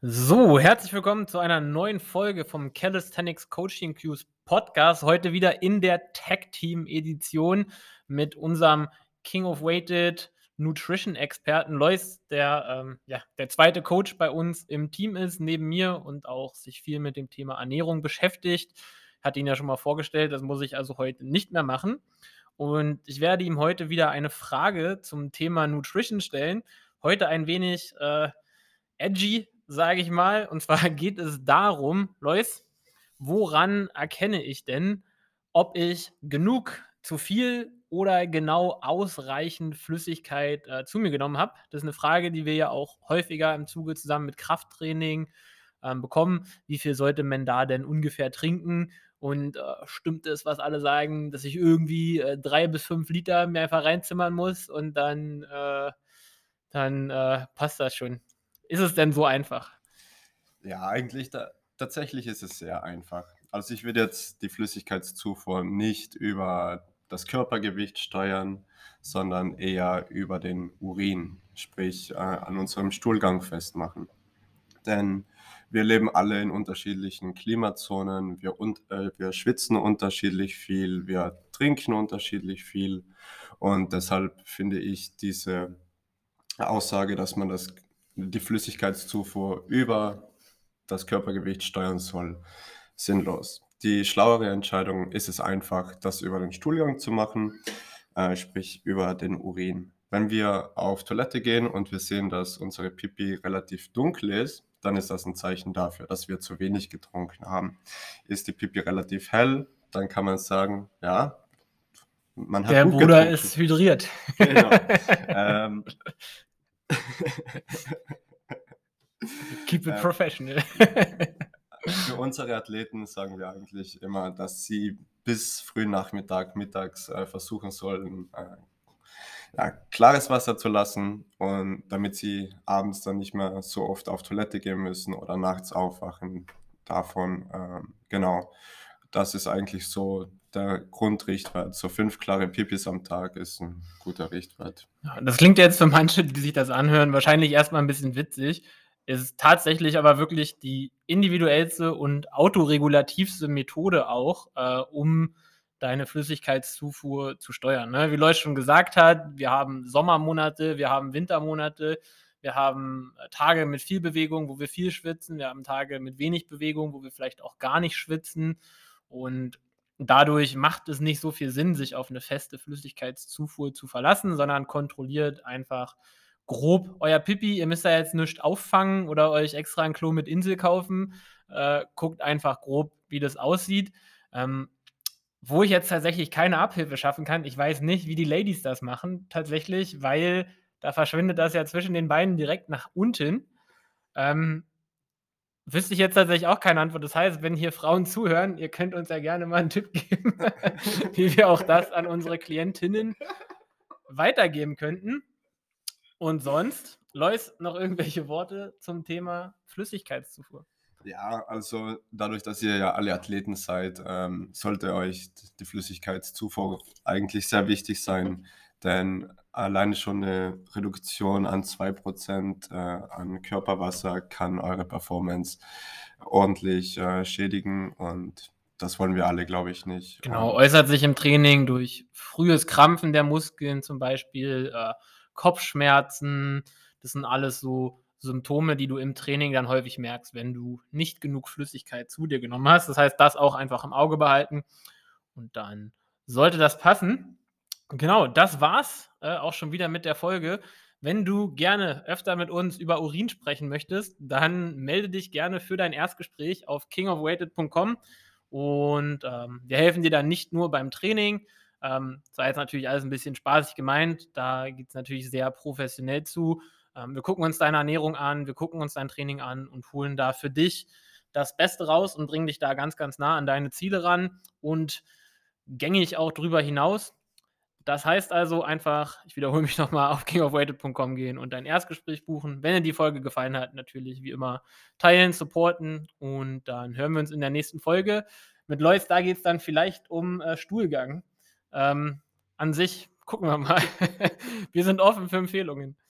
So, herzlich willkommen zu einer neuen Folge vom Calisthenics Coaching Cues Podcast. Heute wieder in der Tag Team Edition mit unserem King of Weighted Nutrition Experten Lois, der ähm, ja, der zweite Coach bei uns im Team ist, neben mir und auch sich viel mit dem Thema Ernährung beschäftigt. Hat ihn ja schon mal vorgestellt, das muss ich also heute nicht mehr machen. Und ich werde ihm heute wieder eine Frage zum Thema Nutrition stellen. Heute ein wenig äh, edgy, sage ich mal. Und zwar geht es darum, Lois, woran erkenne ich denn, ob ich genug, zu viel oder genau ausreichend Flüssigkeit äh, zu mir genommen habe? Das ist eine Frage, die wir ja auch häufiger im Zuge zusammen mit Krafttraining ähm, bekommen. Wie viel sollte man da denn ungefähr trinken? Und äh, stimmt es, was alle sagen, dass ich irgendwie äh, drei bis fünf Liter mir einfach reinzimmern muss und dann, äh, dann äh, passt das schon. Ist es denn so einfach? Ja, eigentlich da, tatsächlich ist es sehr einfach. Also ich würde jetzt die Flüssigkeitszufuhr nicht über das Körpergewicht steuern, sondern eher über den Urin, sprich äh, an unserem Stuhlgang festmachen. Denn wir leben alle in unterschiedlichen Klimazonen, wir, äh, wir schwitzen unterschiedlich viel, wir trinken unterschiedlich viel und deshalb finde ich diese Aussage, dass man das die Flüssigkeitszufuhr über das Körpergewicht steuern soll, sinnlos. Die schlauere Entscheidung ist es einfach, das über den Stuhlgang zu machen, äh, sprich über den Urin. Wenn wir auf Toilette gehen und wir sehen, dass unsere Pipi relativ dunkel ist, dann ist das ein Zeichen dafür, dass wir zu wenig getrunken haben. Ist die Pipi relativ hell, dann kann man sagen, ja, man hat Der Bruder getrunken. ist hydriert. Genau. ähm, Keep it professional. Für unsere Athleten sagen wir eigentlich immer, dass sie bis frühen Nachmittag, mittags äh, versuchen sollen, äh, ja, klares Wasser zu lassen und damit sie abends dann nicht mehr so oft auf Toilette gehen müssen oder nachts aufwachen davon. Äh, genau, das ist eigentlich so der Grundrichtwert. So fünf klare Pipis am Tag ist ein guter Richtwert. das klingt jetzt für manche, die sich das anhören, wahrscheinlich erstmal ein bisschen witzig. Ist tatsächlich aber wirklich die individuellste und autoregulativste Methode auch, äh, um deine Flüssigkeitszufuhr zu steuern. Ne? Wie Leute schon gesagt hat, wir haben Sommermonate, wir haben Wintermonate, wir haben äh, Tage mit viel Bewegung, wo wir viel schwitzen, wir haben Tage mit wenig Bewegung, wo wir vielleicht auch gar nicht schwitzen. Und Dadurch macht es nicht so viel Sinn, sich auf eine feste Flüssigkeitszufuhr zu verlassen, sondern kontrolliert einfach grob euer Pipi. Ihr müsst da jetzt nichts auffangen oder euch extra ein Klo mit Insel kaufen. Äh, guckt einfach grob, wie das aussieht. Ähm, wo ich jetzt tatsächlich keine Abhilfe schaffen kann, ich weiß nicht, wie die Ladies das machen, tatsächlich, weil da verschwindet das ja zwischen den Beinen direkt nach unten. Ähm, Wüsste ich jetzt tatsächlich auch keine Antwort. Das heißt, wenn hier Frauen zuhören, ihr könnt uns ja gerne mal einen Tipp geben, wie wir auch das an unsere Klientinnen weitergeben könnten. Und sonst, Lois, noch irgendwelche Worte zum Thema Flüssigkeitszufuhr? Ja, also dadurch, dass ihr ja alle Athleten seid, ähm, sollte euch die Flüssigkeitszufuhr eigentlich sehr wichtig sein, denn alleine schon eine Reduktion an 2% äh, an Körperwasser kann eure Performance ordentlich äh, schädigen und das wollen wir alle, glaube ich, nicht. Genau, äußert sich im Training durch frühes Krampfen der Muskeln, zum Beispiel äh, Kopfschmerzen. Das sind alles so Symptome, die du im Training dann häufig merkst, wenn du nicht genug Flüssigkeit zu dir genommen hast. Das heißt, das auch einfach im Auge behalten und dann sollte das passen. Genau, das war's äh, auch schon wieder mit der Folge. Wenn du gerne öfter mit uns über Urin sprechen möchtest, dann melde dich gerne für dein Erstgespräch auf kingofweighted.com und ähm, wir helfen dir dann nicht nur beim Training, ähm, sei jetzt natürlich alles ein bisschen spaßig gemeint, da geht es natürlich sehr professionell zu. Ähm, wir gucken uns deine Ernährung an, wir gucken uns dein Training an und holen da für dich das Beste raus und bringen dich da ganz, ganz nah an deine Ziele ran und gängig auch drüber hinaus. Das heißt also einfach, ich wiederhole mich nochmal, auf kingofweighted.com gehen und dein Erstgespräch buchen. Wenn dir die Folge gefallen hat, natürlich wie immer teilen, supporten und dann hören wir uns in der nächsten Folge. Mit Lois, da geht es dann vielleicht um äh, Stuhlgang. Ähm, an sich gucken wir mal. wir sind offen für Empfehlungen.